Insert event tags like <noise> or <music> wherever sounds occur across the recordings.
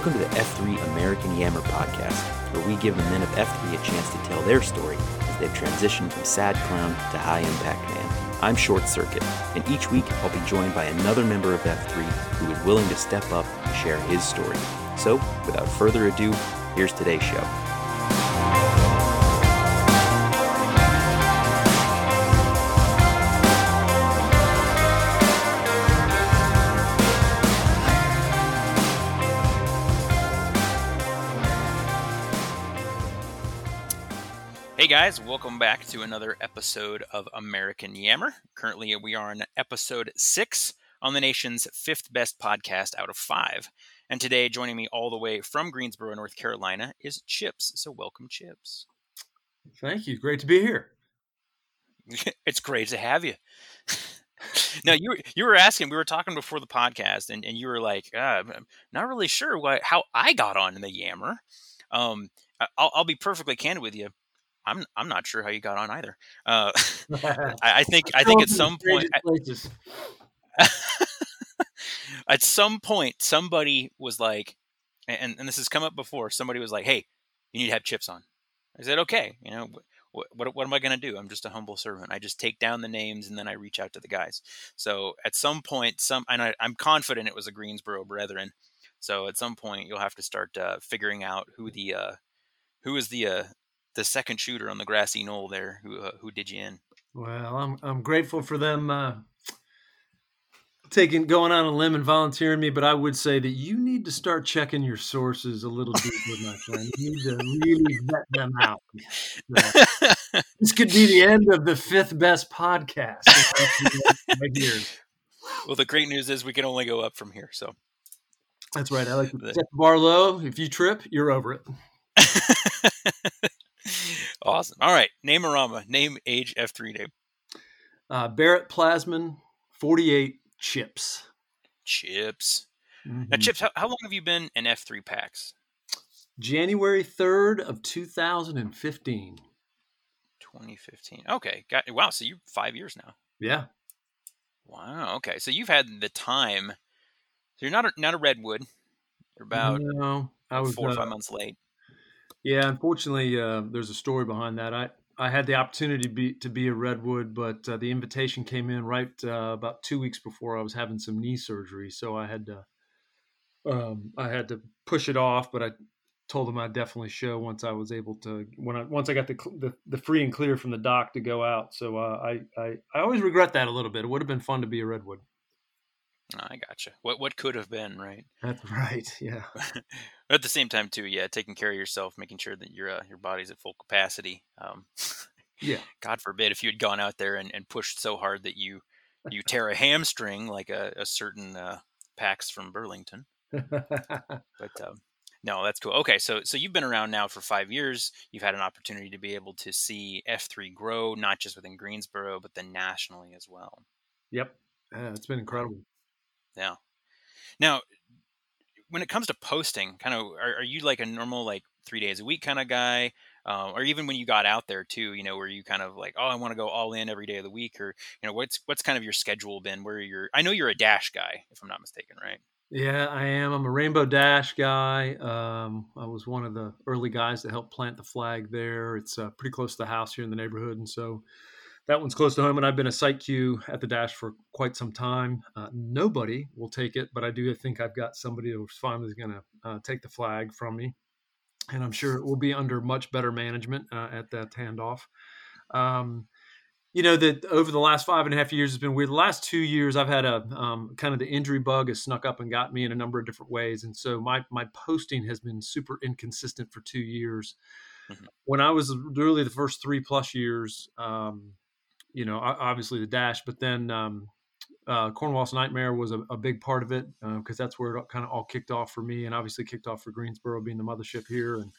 Welcome to the F3 American Yammer podcast, where we give the men of F3 a chance to tell their story as they've transitioned from sad clown to high impact man. I'm Short Circuit, and each week I'll be joined by another member of F3 who is willing to step up and share his story. So, without further ado, here's today's show. Guys, welcome back to another episode of American Yammer. Currently, we are on episode six on the nation's fifth best podcast out of five. And today, joining me all the way from Greensboro, North Carolina, is Chips. So, welcome, Chips. Thank you. Great to be here. <laughs> it's great to have you. <laughs> now you you were asking we were talking before the podcast and, and you were like uh, I'm not really sure what how I got on in the Yammer. Um, I'll, I'll be perfectly candid with you. I'm I'm not sure how you got on either. Uh, <laughs> <laughs> I, I, think I think at some point <laughs> at some point somebody was like, and, and this has come up before. Somebody was like, "Hey, you need to have chips on." I said, "Okay." You know, what what, what am I going to do? I'm just a humble servant. I just take down the names and then I reach out to the guys. So at some point, some and I, I'm confident it was a Greensboro brethren. So at some point, you'll have to start uh, figuring out who the uh, who is the uh, the second shooter on the grassy knoll there who uh, who did you in. Well, I'm I'm grateful for them uh, taking going on a limb and volunteering me, but I would say that you need to start checking your sources a little deeper, my friend. You need to really vet them out. So, <laughs> this could be the end of the fifth best podcast. right here. Well, the great news is we can only go up from here. So that's right. I like to set the bar low. If you trip, you're over it. <laughs> awesome. All right. Name Arama. Name, age, F3 name. Uh, Barrett Plasman, 48 chips. Chips. Mm-hmm. Now, Chips, how, how long have you been in F3 packs? January 3rd of 2015. 2015. Okay. Got Wow. So you're five years now. Yeah. Wow. Okay. So you've had the time. So you're not a, not a redwood. You're about no, I was, four or five uh, months late. Yeah, unfortunately, uh, there's a story behind that. I, I had the opportunity to be, to be a redwood, but uh, the invitation came in right uh, about two weeks before I was having some knee surgery, so I had to um, I had to push it off. But I told them I'd definitely show once I was able to when I once I got the the, the free and clear from the doc to go out. So uh, I, I I always regret that a little bit. It would have been fun to be a redwood. I gotcha. What what could have been, right? <laughs> That's right. Yeah. at the same time, too, yeah, taking care of yourself, making sure that your uh, your body's at full capacity. Um, <laughs> yeah. God forbid if you had gone out there and, and pushed so hard that you you tear a hamstring like a, a certain uh, Pax from Burlington. <laughs> but um, no, that's cool. Okay, so so you've been around now for five years. You've had an opportunity to be able to see F three grow, not just within Greensboro, but then nationally as well. Yep, yeah, it's been incredible. Yeah. Now, when it comes to posting, kind of, are, are you like a normal like three days a week kind of guy, uh, or even when you got out there too? You know, where you kind of like, oh, I want to go all in every day of the week, or you know, what's what's kind of your schedule been? Where you're, I know you're a dash guy, if I'm not mistaken, right? Yeah, I am. I'm a Rainbow Dash guy. Um, I was one of the early guys that helped plant the flag there. It's uh, pretty close to the house here in the neighborhood, and so that one's close to home, and I've been a site Q at the Dash for quite some time. Uh, nobody will take it, but I do think I've got somebody who's finally going to uh, take the flag from me, and I'm sure it will be under much better management uh, at that handoff. Um, you know that over the last five and a half years has been weird. The last two years, I've had a um, kind of the injury bug has snuck up and got me in a number of different ways, and so my my posting has been super inconsistent for two years. Mm-hmm. When I was really the first three plus years, um, you know, obviously the dash, but then um, uh, Cornwallis Nightmare was a, a, big part of it because uh, that's where it kind of all kicked off for me, and obviously kicked off for Greensboro being the mothership here. And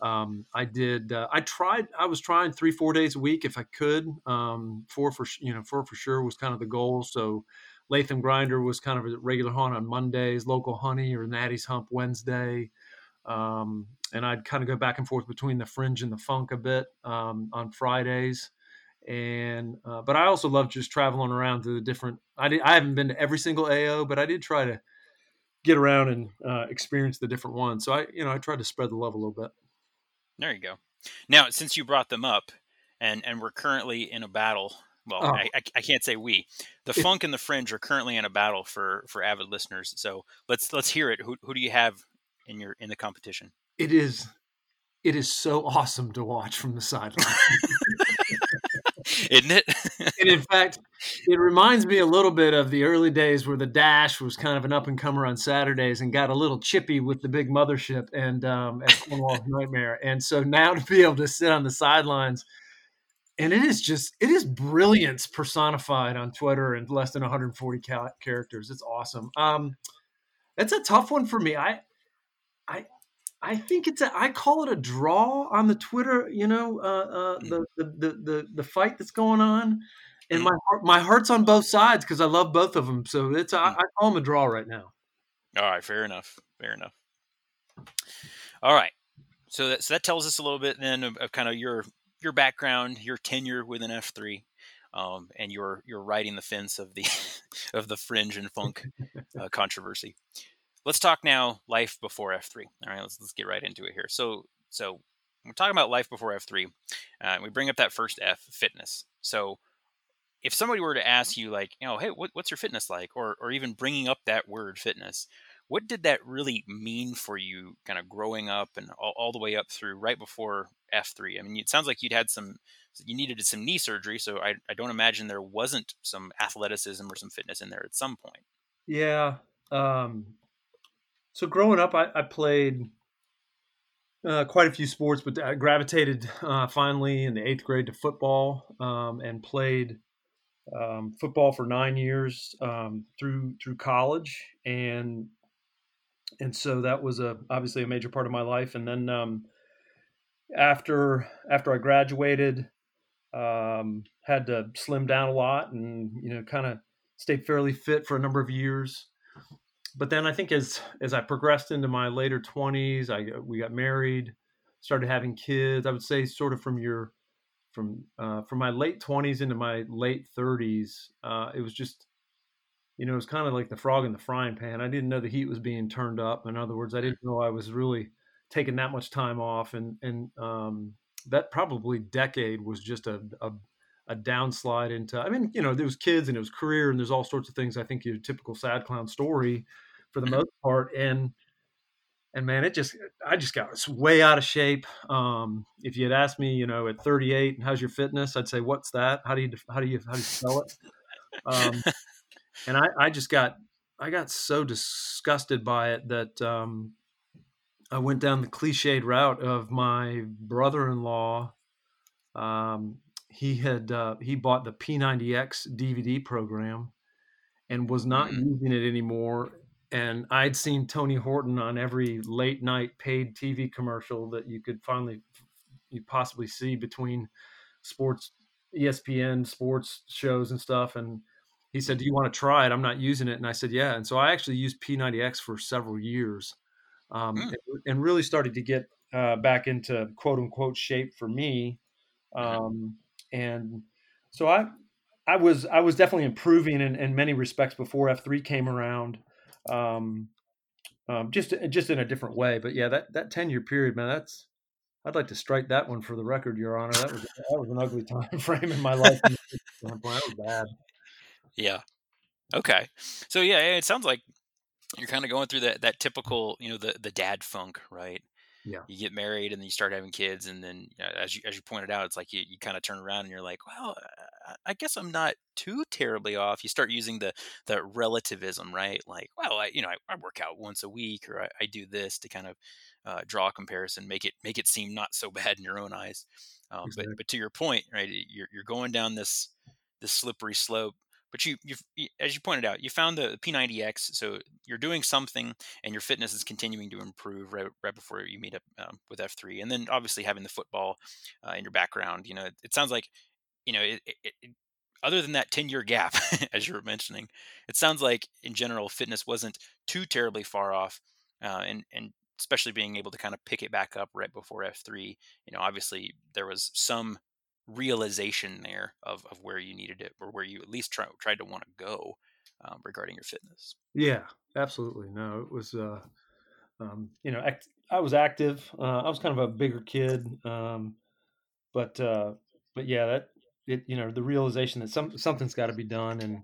um, I did, uh, I tried, I was trying three, four days a week if I could. Um, four for you know, four for sure was kind of the goal. So Latham Grinder was kind of a regular hunt on Mondays, local honey or Natty's Hump Wednesday. Um, and I'd kind of go back and forth between the fringe and the funk a bit um, on Fridays and uh, but I also love just traveling around to the different. I did, I haven't been to every single AO, but I did try to get around and uh, experience the different ones. So I, you know, I tried to spread the love a little bit. There you go. Now, since you brought them up, and and we're currently in a battle. Well, oh. I, I can't say we. The funk and the fringe are currently in a battle for for avid listeners. So let's let's hear it. Who who do you have in your in the competition? It is it is so awesome to watch from the sideline. <laughs> Isn't it? and in fact, it reminds me a little bit of the early days where the Dash was kind of an up and comer on Saturdays and got a little chippy with the big mothership and um, at Cornwallis <laughs> Nightmare. And so now to be able to sit on the sidelines, and it is just it is brilliance personified on Twitter in less than 140 characters. It's awesome. Um, it's a tough one for me. I I I think it's a, I call it a draw on the Twitter, you know, uh, uh, mm. the, the, the, the, the fight that's going on. And mm. my heart, my heart's on both sides because I love both of them. So it's, I, mm. I call them a draw right now. All right. Fair enough. Fair enough. All right. So that, so that tells us a little bit then of, of kind of your, your background, your tenure within F3. Um, and you're you're riding the fence of the <laughs> of the fringe and funk uh, controversy let's talk now life before F3. All right, let's let's get right into it here. So so we're talking about life before F3. Uh, we bring up that first F, fitness. So if somebody were to ask you like, you know, hey, what, what's your fitness like, or or even bringing up that word fitness, what did that really mean for you, kind of growing up and all, all the way up through right before F3? I mean, it sounds like you'd had some, you needed some knee surgery, so I I don't imagine there wasn't some athleticism or some fitness in there at some point. Yeah, um, so growing up, I, I played uh, quite a few sports, but I gravitated uh, finally in the eighth grade to football um, and played um, football for nine years um, through through college, and and so that was a obviously a major part of my life. And then um, after after I graduated, um, had to slim down a lot, and you know, kind of stayed fairly fit for a number of years but then I think as as I progressed into my later twenties, I we got married, started having kids. I would say sort of from your from uh, from my late twenties into my late thirties, uh, it was just you know it was kind of like the frog in the frying pan. I didn't know the heat was being turned up. In other words, I didn't know I was really taking that much time off, and and um, that probably decade was just a, a a downslide into i mean you know there was kids and it was career and there's all sorts of things i think your typical sad clown story for the most part. And and man it just i just got way out of shape. Um, if you had asked me you know at 38 how's your fitness? I'd say what's that? How do you how do you how do you spell it? Um, and I, I just got i got so disgusted by it that um, i went down the cliched route of my brother-in-law um, he had uh, he bought the P90X DVD program and was not mm-hmm. using it anymore. And I'd seen Tony Horton on every late night paid TV commercial that you could finally you possibly see between sports ESPN sports shows and stuff. And he said, "Do you want to try it? I'm not using it." And I said, "Yeah." And so I actually used P90X for several years, um, mm. and, really started to get uh, back into quote unquote shape for me. Mm-hmm. Um, and so I I was I was definitely improving in, in many respects before F three came around, um, um, just just in a different way. But yeah, that that ten year period, man, that's I'd like to strike that one for the record, Your Honor. That was that was an ugly <laughs> time frame in my life. <laughs> that was bad. Yeah. Okay. So yeah, it sounds like you're kind of going through that that typical, you know, the the dad funk, right? Yeah. you get married and then you start having kids and then you know, as you as you pointed out it's like you, you kind of turn around and you're like well i guess i'm not too terribly off. You start using the the relativism right? Like well i you know i, I work out once a week or I, I do this to kind of uh, draw a comparison make it make it seem not so <laughs> bad in your own eyes. Um, exactly. but but to your point right you're, you're going down this this slippery slope but you, you, as you pointed out, you found the P90X, so you're doing something, and your fitness is continuing to improve right, right before you meet up um, with F3, and then obviously having the football uh, in your background. You know, it, it sounds like, you know, it, it, other than that 10 year gap, <laughs> as you were mentioning, it sounds like in general fitness wasn't too terribly far off, uh, and and especially being able to kind of pick it back up right before F3. You know, obviously there was some realization there of, of where you needed it or where you at least try, tried to want to go. um, regarding your fitness. Yeah, absolutely. No, it was, uh, um, you know, act- I was active. Uh, I was kind of a bigger kid, um, but uh, but yeah, that it you know the realization that some something's got to be done, and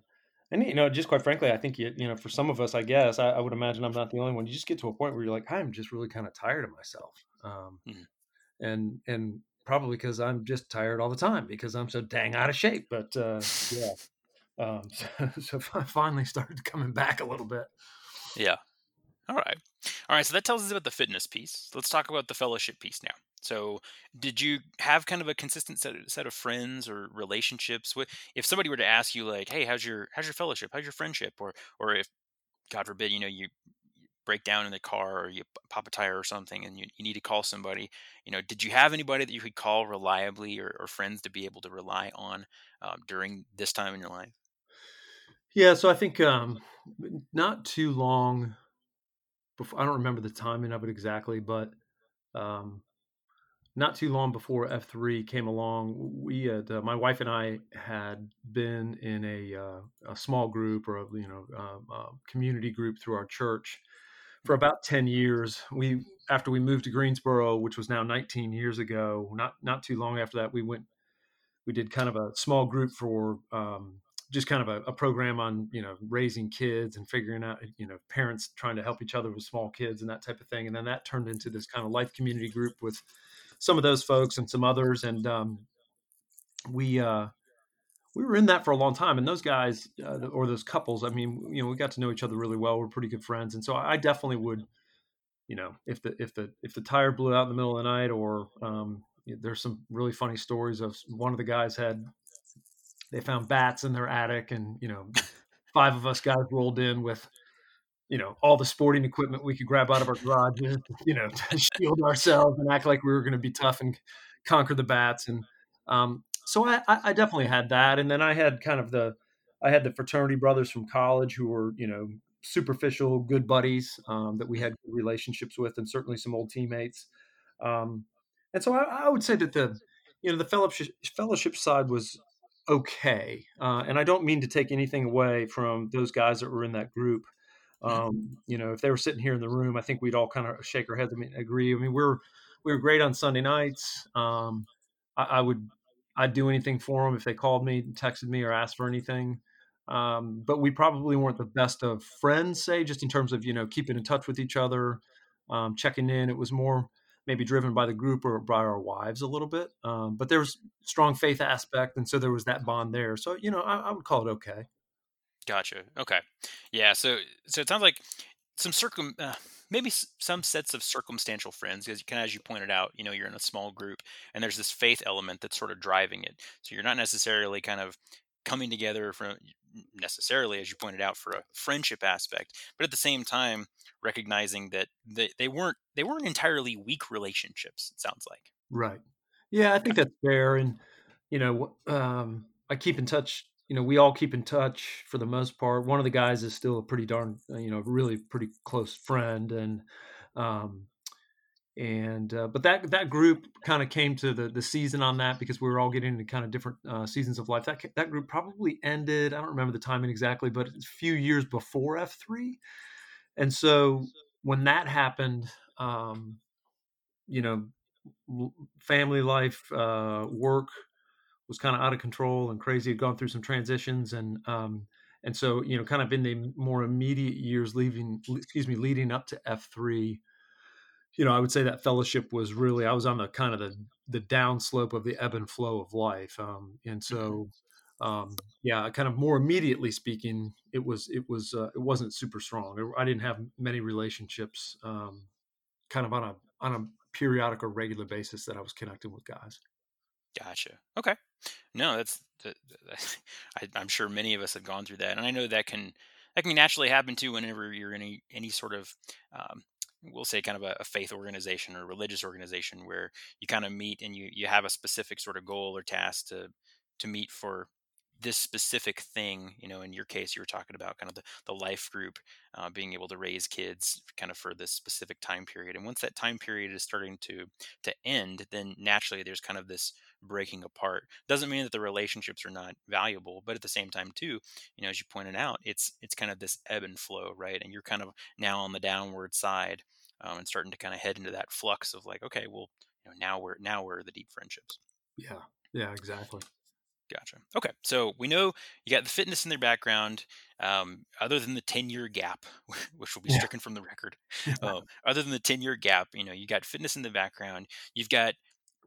and you know just quite frankly, I think you you know for some of us, I guess I, I would imagine I'm not the only one. You just get to a point where you're like, I'm just really kind of tired of myself, um, mm-hmm. and and probably because I'm just tired all the time because I'm so dang out of shape. But uh, yeah, <laughs> um, <laughs> so, so I finally started coming back a little bit. Yeah. All right. All right. So that tells us about the fitness piece. Let's talk about the fellowship piece now. So, did you have kind of a consistent set, set of friends or relationships? With, if somebody were to ask you, like, "Hey, how's your how's your fellowship? How's your friendship?" or or if, God forbid, you know, you break down in the car or you pop a tire or something and you, you need to call somebody you know did you have anybody that you could call reliably or, or friends to be able to rely on um, during this time in your life? Yeah so i think um, not too long before i don't remember the timing of it exactly but um, not too long before F3 came along, we had uh, my wife and I had been in a uh, a small group or a, you know uh, community group through our church for about 10 years. We after we moved to Greensboro, which was now 19 years ago, not not too long after that, we went we did kind of a small group for um, just kind of a, a, program on you know raising kids and figuring out you know parents trying to help each other with small kids and that type of thing and then that turned into this kind of life community group with some of those folks and some others and um, we uh, we were in that for a long time and those guys uh, or those couples i mean you know we got to know each other really well we're pretty good friends and so i definitely would you know if the if the if the tire blew out in the middle of the night or um, there's some really funny stories of one of the guys had they found bats in their attic and you know five of us guys rolled in with you know all the sporting equipment we could grab out of our garages you know <laughs> to shield ourselves and act like we were going to be tough and conquer the bats and um, so I, I definitely had that, and then I had kind of the I had the fraternity brothers from college who were you know superficial good buddies um, that we had relationships with, and certainly some old teammates. Um, and so I, I, would say that the you know the fellowship fellowship side was okay, uh, and I don't mean to take anything away from those guys that were in that group. Um, you know, if they were sitting here in the room, I think we'd all kind of shake our heads and agree. I mean, we're we were great on Sunday nights. Um, I, I, would I'd do anything for them if they called me, texted me, or asked for anything. Um, but we probably weren't the best of friends, say, just in terms of you know keeping in touch with each other, um, checking in. It was more maybe driven by the group or by our wives a little bit. Um, but there was strong faith aspect, and so there was that bond there. So you know, I, I would call it okay. Gotcha. Okay. Yeah. So so it sounds like some circum. Uh maybe some sets of circumstantial friends because kind of as you pointed out you know you're in a small group and there's this faith element that's sort of driving it. So you're not necessarily kind of coming together from necessarily as you pointed out for a friendship aspect but at the same time recognizing that they, they weren't they weren't entirely weak relationships it sounds like. Right. Yeah i think that's fair and you know um, i keep in touch you know, we all keep in touch for the most part. One of the guys is still a pretty darn, uh, you know, really pretty close friend, and um, and uh, but that that group kind of came to the the season on that because we were all getting into kind of different uh, seasons of life. That that group probably ended. I don't remember the timing exactly, but a few years before F three, and so when that happened, um, you know, family life, uh, work was kind of out of control and crazy. Had gone through some transitions and um, and so you know, kind of in the more immediate years, leaving excuse me, leading up to F three. You know, I would say that fellowship was really I was on the kind of the the downslope of the ebb and flow of life, um, and mm-hmm. so um, yeah, kind of more immediately speaking, it was it was uh, it wasn't super strong. I didn't have many relationships, um, kind of on a on a periodic or regular basis that I was connecting with guys. Gotcha. Okay. No, that's, that, that, <laughs> I, am sure many of us have gone through that, and I know that can that can naturally happen too whenever you're in any any sort of um, we'll say kind of a, a, faith organization or religious organization where you kind of meet and you you have a specific sort of goal or task to to meet for this specific thing you know in your case you were talking about kind of the, the life group uh, being able to raise kids kind of for this specific time period and once that time period is starting to to end then naturally there's kind of this breaking apart doesn't mean that the relationships are not valuable but at the same time too you know as you pointed out it's it's kind of this ebb and flow right and you're kind of now on the downward side um, and starting to kind of head into that flux of like okay well you know now we're now we're the deep friendships yeah yeah exactly Gotcha. Okay, so we know you got the fitness in their background. Um, other than the ten-year gap, <laughs> which will be Yeah. stricken from the record, <laughs> uh, other than the ten-year gap, you know, you got fitness in the background. You've got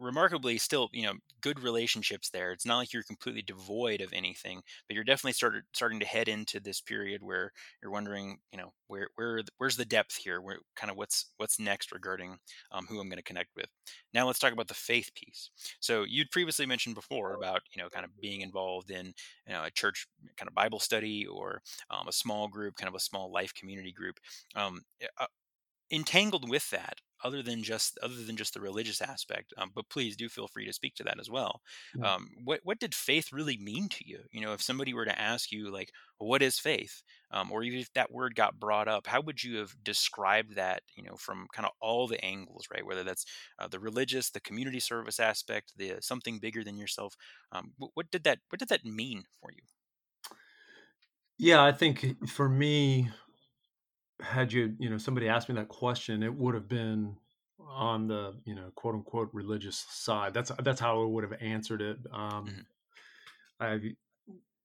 remarkably still, you know, good relationships there. It's not like you're completely devoid of anything, but you're definitely started starting to head into this period where you're wondering, you know, where where where's the depth here? Where kind of what's what's next regarding um, who I'm going to connect with. Now let's talk about the faith piece. So you'd previously mentioned before about you know kind of being involved in you know a church kind of Bible study or um, a small group, kind of a small life community group. Um, uh, entangled with that, other than just other than just the religious aspect, um, but please do feel free to speak to that as well. Yeah. Um, what what did faith really mean to you? You know, if somebody were to ask you like, what is faith? Um, or even if that word got brought up, how would you have described that? You know, from kind of all the angles, right? Whether that's uh, the religious, the community service aspect, the something bigger than yourself. Um, what, what did that what did that mean for you? Yeah, I think for me, had you, you know, somebody asked me that question, it would have been on the, you know, quote unquote religious side. That's that's how I would have answered it. Um, Mhm. I've,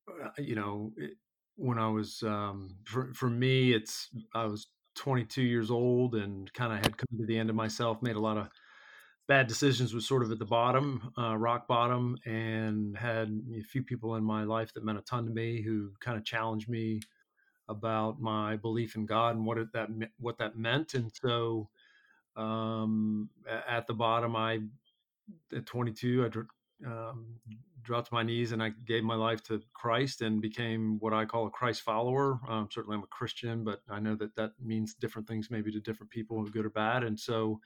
uh, you know, it, when I was, um, for for me, it's I was 22 years old and kind of had come to the end of myself, made a lot of bad decisions, was sort of at the bottom, uh, rock bottom, and had a few people in my life that meant a ton to me who kind of challenged me about my belief in God and what it, that what that meant. And so, um, at the bottom, I at 22, I um, dropped to my knees and I gave my life to Christ and became what I call a Christ follower. Um, certainly, I'm a Christian, but I know that that means different things, maybe to different people, good or bad. And so,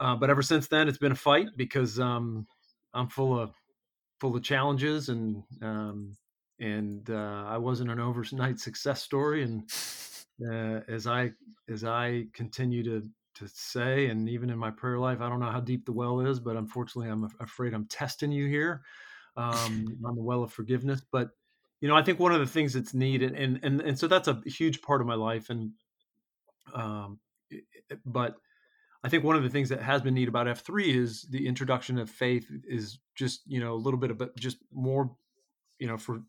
uh, but ever since then, it's been a fight because um, I'm full of full of challenges and um, and uh, I wasn't an overnight success story. And uh, as I as I continue to to say, and even in my prayer life, I don't know how deep the well is, but unfortunately, I'm afraid I'm testing you here um, on the well of forgiveness. But you know, I think one of the things that's needed, and and and so that's a huge part of my life, and um, but I think one of the things that has been neat about F3 is the introduction of faith is just, you know, a little bit of just more, you know, for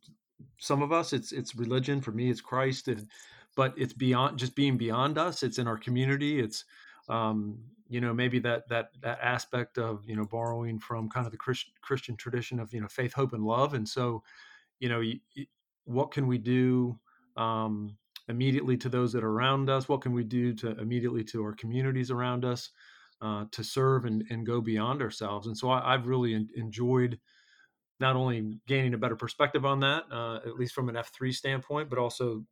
some of us it's it's religion, for me it's Christ and but it's beyond just being beyond us, it's in our community, it's um you know maybe that that that aspect of you know borrowing from kind of the Christ, Christian tradition of you know faith, hope, and love, and so you know what can we do um, immediately to those that are around us? What can we do to immediately to our communities around us uh, to serve and, and go beyond ourselves? And so I, I've really en- enjoyed not only gaining a better perspective on that, uh, at least from an F3 standpoint, but also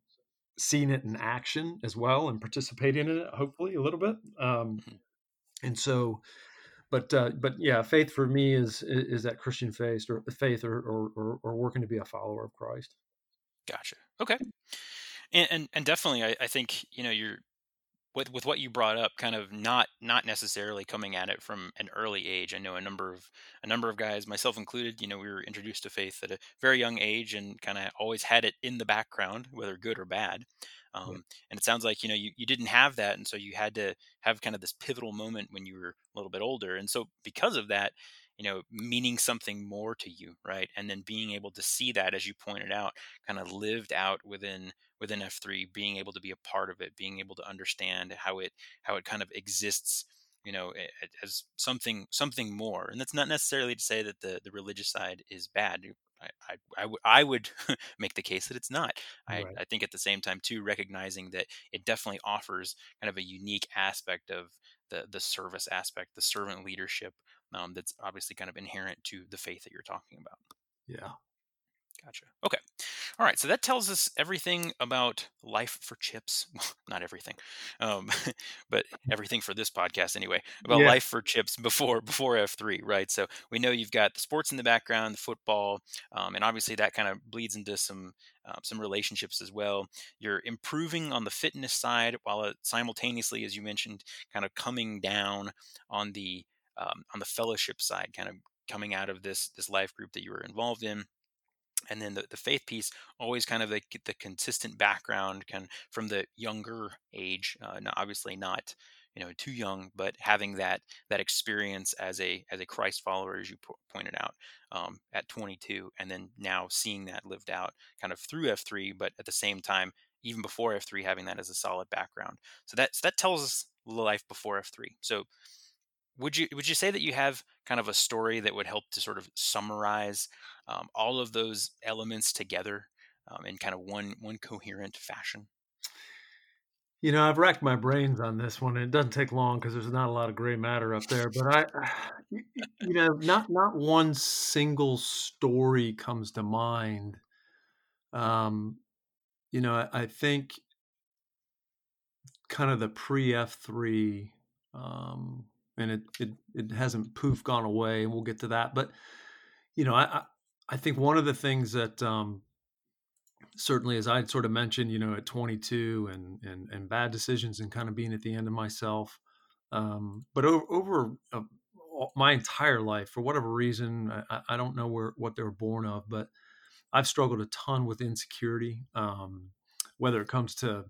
seeing it in action as well and participating in it, hopefully a little bit. Um, Mhm. and so, but uh, but yeah, faith for me is is, that Christian faith or faith or, or or or working to be a follower of Christ. Gotcha. Okay. And and, and definitely, I, I think you know you're with with what you brought up, kind of not not necessarily coming at it from an early age. I know a number of a number of guys, myself included. You know, we were introduced to faith at a very young age and kind of always had it in the background, whether good or bad. Yeah. Um, and it sounds like you know you, you didn't have that, and so you had to have kind of this pivotal moment when you were a little bit older. And so because of that, you know, meaning something more to you, right? And then being able to see that, as you pointed out, kind of lived out within within F3, being able to be a part of it, being able to understand how it how it kind of exists, you know, as something something more. And that's not necessarily to say that the the religious side is bad. I, I, I, w- I would <laughs> make the case that it's not. I, Right. I think at the same time too, recognizing that it definitely offers kind of a unique aspect of the the service aspect, the servant leadership um, that's obviously kind of inherent to the faith that you're talking about. Yeah. Gotcha. Okay. All right. So that tells us everything about life for chips. Well, <laughs> Not everything, um, <laughs> but everything for this podcast anyway. About Yeah. life for chips <laughs> before before F three, right? So we know you've got the sports in the background, the football, um, and obviously that kind of bleeds into some uh, some relationships as well. You're improving on the fitness side while it simultaneously, as you mentioned, kind of coming down on the um, on the fellowship side, kind of coming out of this this life group that you were involved in and then the, the faith piece always kind of the, the consistent background kind of from the younger age uh, obviously not you know too young but having that that experience as a as a christ follower as you po- pointed out um, at 22 and then now seeing that lived out kind of through f3 but at the same time even before f3 having that as a solid background. So that that tells us life before f3 so would you would you say that you have kind of a story that would help to sort of summarize um, all of those elements together um, in kind of one one coherent fashion? You know, I've racked my brains on this one, and it doesn't take long because there's not a lot of gray matter up there. But I, <sighs> you know, not not one single story comes to mind. Um, you know, I, I think kind of the pre F three, um, and it, it it hasn't poof gone away, and we'll get to that. But you know, I I, think one of the things that um, certainly as I'd sort of mentioned, you know, at 22 and and and bad decisions and kind of being at the end of myself. Um, but over, over uh, my entire life, for whatever reason, I, I don't know where what they were born of, but I've struggled a ton with insecurity, um, whether it comes to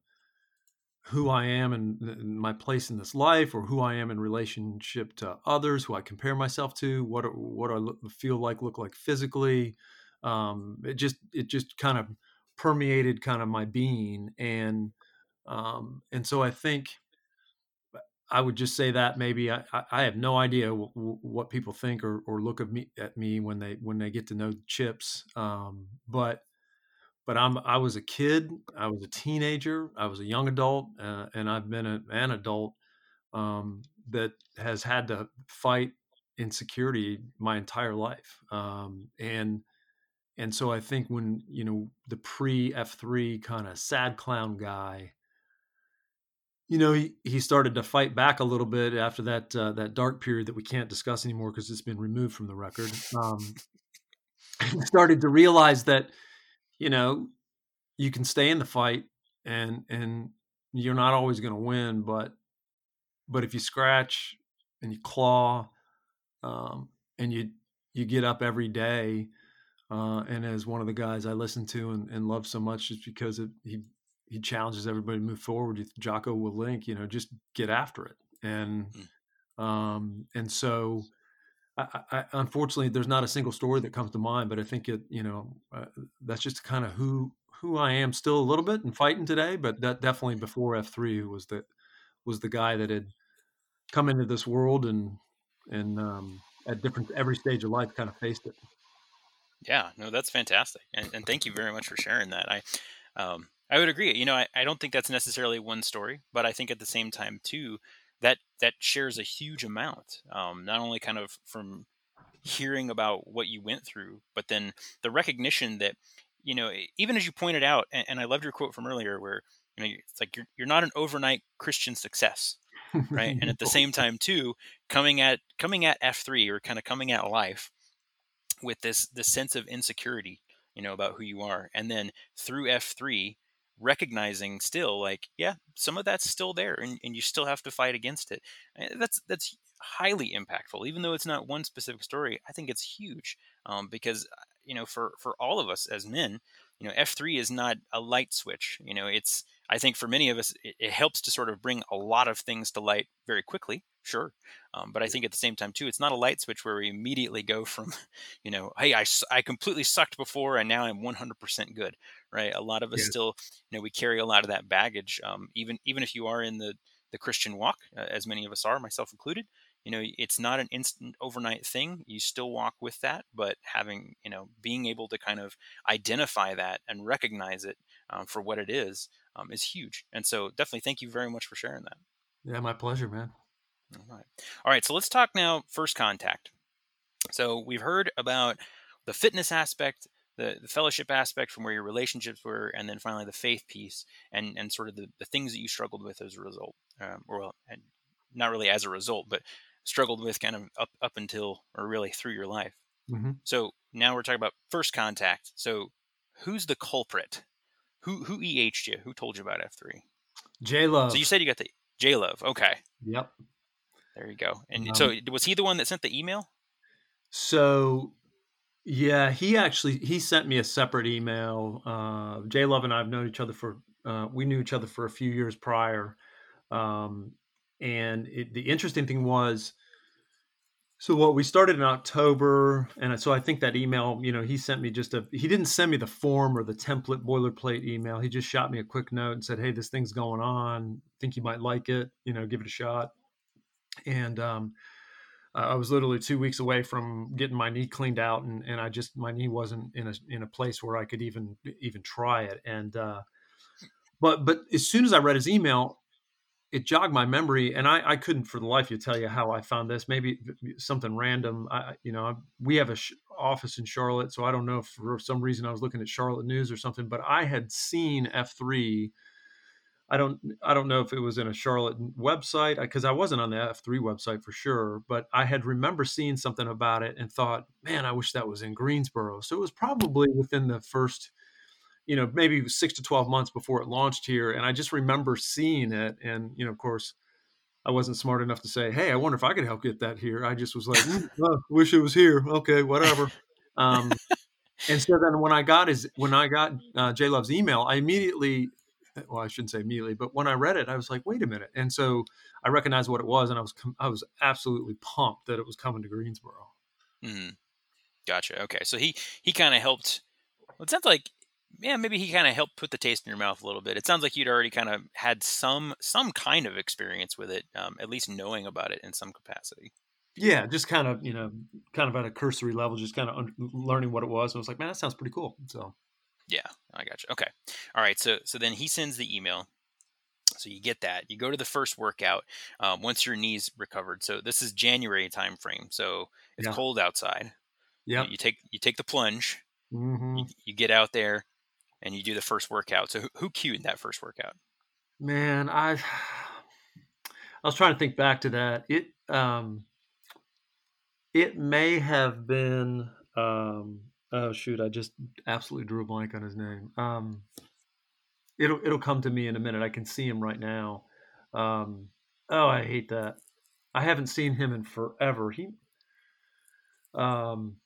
who I am and, my place in this life, or who I am in relationship to others, who I compare myself to, what what I look, feel like, look like physically. Um, it just it just kind of permeated kind of my being, and um, and so I think I would just say that maybe I, I have no idea w- w- what people think or, or look at me at me when they when they get to know Chips. Um, but but I'm I was a kid, I was a teenager, I was a young adult, uh, and I've been a, an adult um, that has had to fight insecurity my entire life. Um, and and so I think when you know the pre F three kind of sad clown guy you know, he, he started to fight back a little bit after that uh, that dark period that we can't discuss anymore because it's been removed from the record. Um, <laughs> started to realize that you know you can stay in the fight and and you're not always going to win, but but if you scratch and you claw um, and you you get up every day, uh, and as one of the guys I listen to and, and love so much, just because it, he he challenges everybody to move forward. Jocko Willink, you know, just get after it. And mm. um, and so, I, I, unfortunately, there's not a single story that comes to mind. But I think it, you know, uh, that's just kind of who who I am still a little bit and fighting today. But that definitely before F three was the was the guy that had come into this world and and um, at different every stage of life kind of faced it. Yeah, no, that's fantastic, and, and thank you very much for sharing that. I um, I would agree. You know, I, I don't think that's necessarily one story, but I think at the same time too, that that shares a huge amount. Um, not only kind of from hearing about what you went through, but then the recognition that, you know, even as you pointed out, and, and I loved your quote from earlier, where you know it's like you're you're not an overnight Christian success, right? and at the same <laughs> time too, coming at coming at F three or kind of coming at life with this this sense of insecurity, you know, about who you are, and then through F three recognizing still like yeah some of that's still there and, and you still have to fight against it. And that's that's highly impactful even though it's not one specific story i think it's huge um, because you know for for all of us as men you know f3 is not a light switch you know it's i think for many of us it, it helps to sort of bring a lot of things to light very quickly sure um, but i think at the same time too it's not a light switch where we immediately go from <laughs> you know hey i, I completely sucked before and now i'm 100% good right? A lot of us yeah. still you know we carry a lot of that baggage um, even even if you are in the the christian walk uh, as many of us are myself included you know it's not an instant overnight thing you still walk with that but having you know being able to kind of identify that and recognize it um, for what it is um, is huge and so definitely thank you very much for sharing that. Yeah my pleasure man all right all right so let's talk now first contact so we've heard about the fitness aspect the, the fellowship aspect from where your relationships were, and then finally the faith piece and and sort of the, the things that you struggled with as a result, um, or well, and not really as a result, but struggled with kind of up up until or really through your life. Mm-hmm. So now we're talking about first contact. So who's the culprit? Who who EH'd you? Who told you about F three? J Love. So you said you got the J Love. Okay. Yep. There you go. And Um, so was he the one that sent the email? So, yeah, he actually he sent me a separate email. Uh, J Love and I have known each other for uh, we knew each other for a few years prior, um, and it, the interesting thing was, so what we started in October, and so I think that email, you know, he sent me just a he didn't send me the form or the template boilerplate email. He just shot me a quick note and said, "Hey, this thing's going on. Think you might like it. You know, give it a shot." And um, I was literally two weeks away from getting my knee cleaned out, and, and I just my knee wasn't in a in a place where I could even even try it. And uh, but but as soon as I read his email, it jogged my memory, and I, I couldn't for the life of you tell you how I found this. Maybe something random. I you know we have a sh- office in Charlotte, so I don't know if for some reason I was looking at Charlotte news or something, but I had seen F three. I don't I don't know if it was in a Charlotte website because I wasn't on the F3 website for sure, but I had remember seeing something about it and thought, man, I wish that was in Greensboro. So it was probably within the first, you know, maybe six to 12 months before it launched here. And I just remember seeing it. And, you know, of course, I wasn't smart enough to say, hey, I wonder if I could help get that here. I just was like, mm, oh, <laughs> wish it was here. Okay, whatever. Um, and so then when I got his, when I got uh, J Love's email, I immediately <laughs> well, I shouldn't say immediately, but when I read it, I was like, wait a minute. And so I recognized what it was, and I was I was absolutely pumped that it was coming to Greensboro. Mm. Gotcha. Okay, so he he kind of helped. Well, it sounds like yeah, maybe he kind of helped put the taste in your mouth a little bit. It sounds like you'd already kind of had some some kind of experience with it, um, at least knowing about it in some capacity. Yeah, just kind of you know, kind of at a cursory level, just kind of un- learning what it was. And I was like, man, that sounds pretty cool. So yeah, I got you. Okay. All right. So so then he sends the email. So you get that. You go to the first workout um, once your knees recovered. So this is January time frame. So it's Yeah. cold outside. yeah, You, you take you take the plunge. hmm You, you get out there, and you do the first workout. So who, who cued that first workout? man, I <sighs> I was trying to think back to that. It um, it may have been um, oh shoot, I just absolutely drew a blank on his name. Um, it'll it'll come to me in a minute. I can see him right now. Um, oh, I hate that. I haven't seen him in forever. He um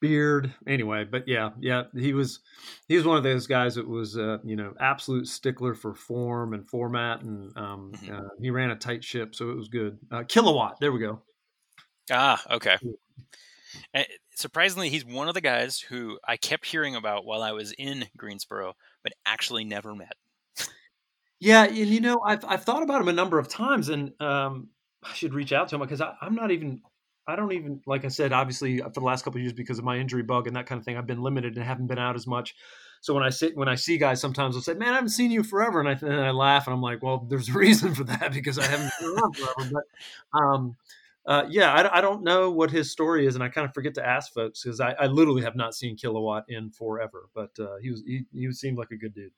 beard anyway but yeah yeah he was he was one of those guys that was uh you know absolute stickler for form and format and um Mhm. uh, he ran a tight ship so it was good uh, kilowatt there we go Ah, okay. And surprisingly, he's one of the guys who I kept hearing about while I was in Greensboro, but actually never met. Yeah, and you know, I've I've thought about him a number of times, and um, I should reach out to him because I'm not even, I don't even, like I said, obviously for the last couple of years because of my injury bug and that kind of thing, I've been limited and haven't been out as much. So when I sit, when I see guys, sometimes they'll say, "Man, I haven't seen you forever," and I and I laugh and I'm like, "Well, there's a <laughs> reason for that because I haven't been around forever." But um, uh, yeah, I, I don't know what his story is, and I kind of forget to ask folks because I, I literally have not seen Kilowatt in forever. But uh, he was he, he seemed like a good dude.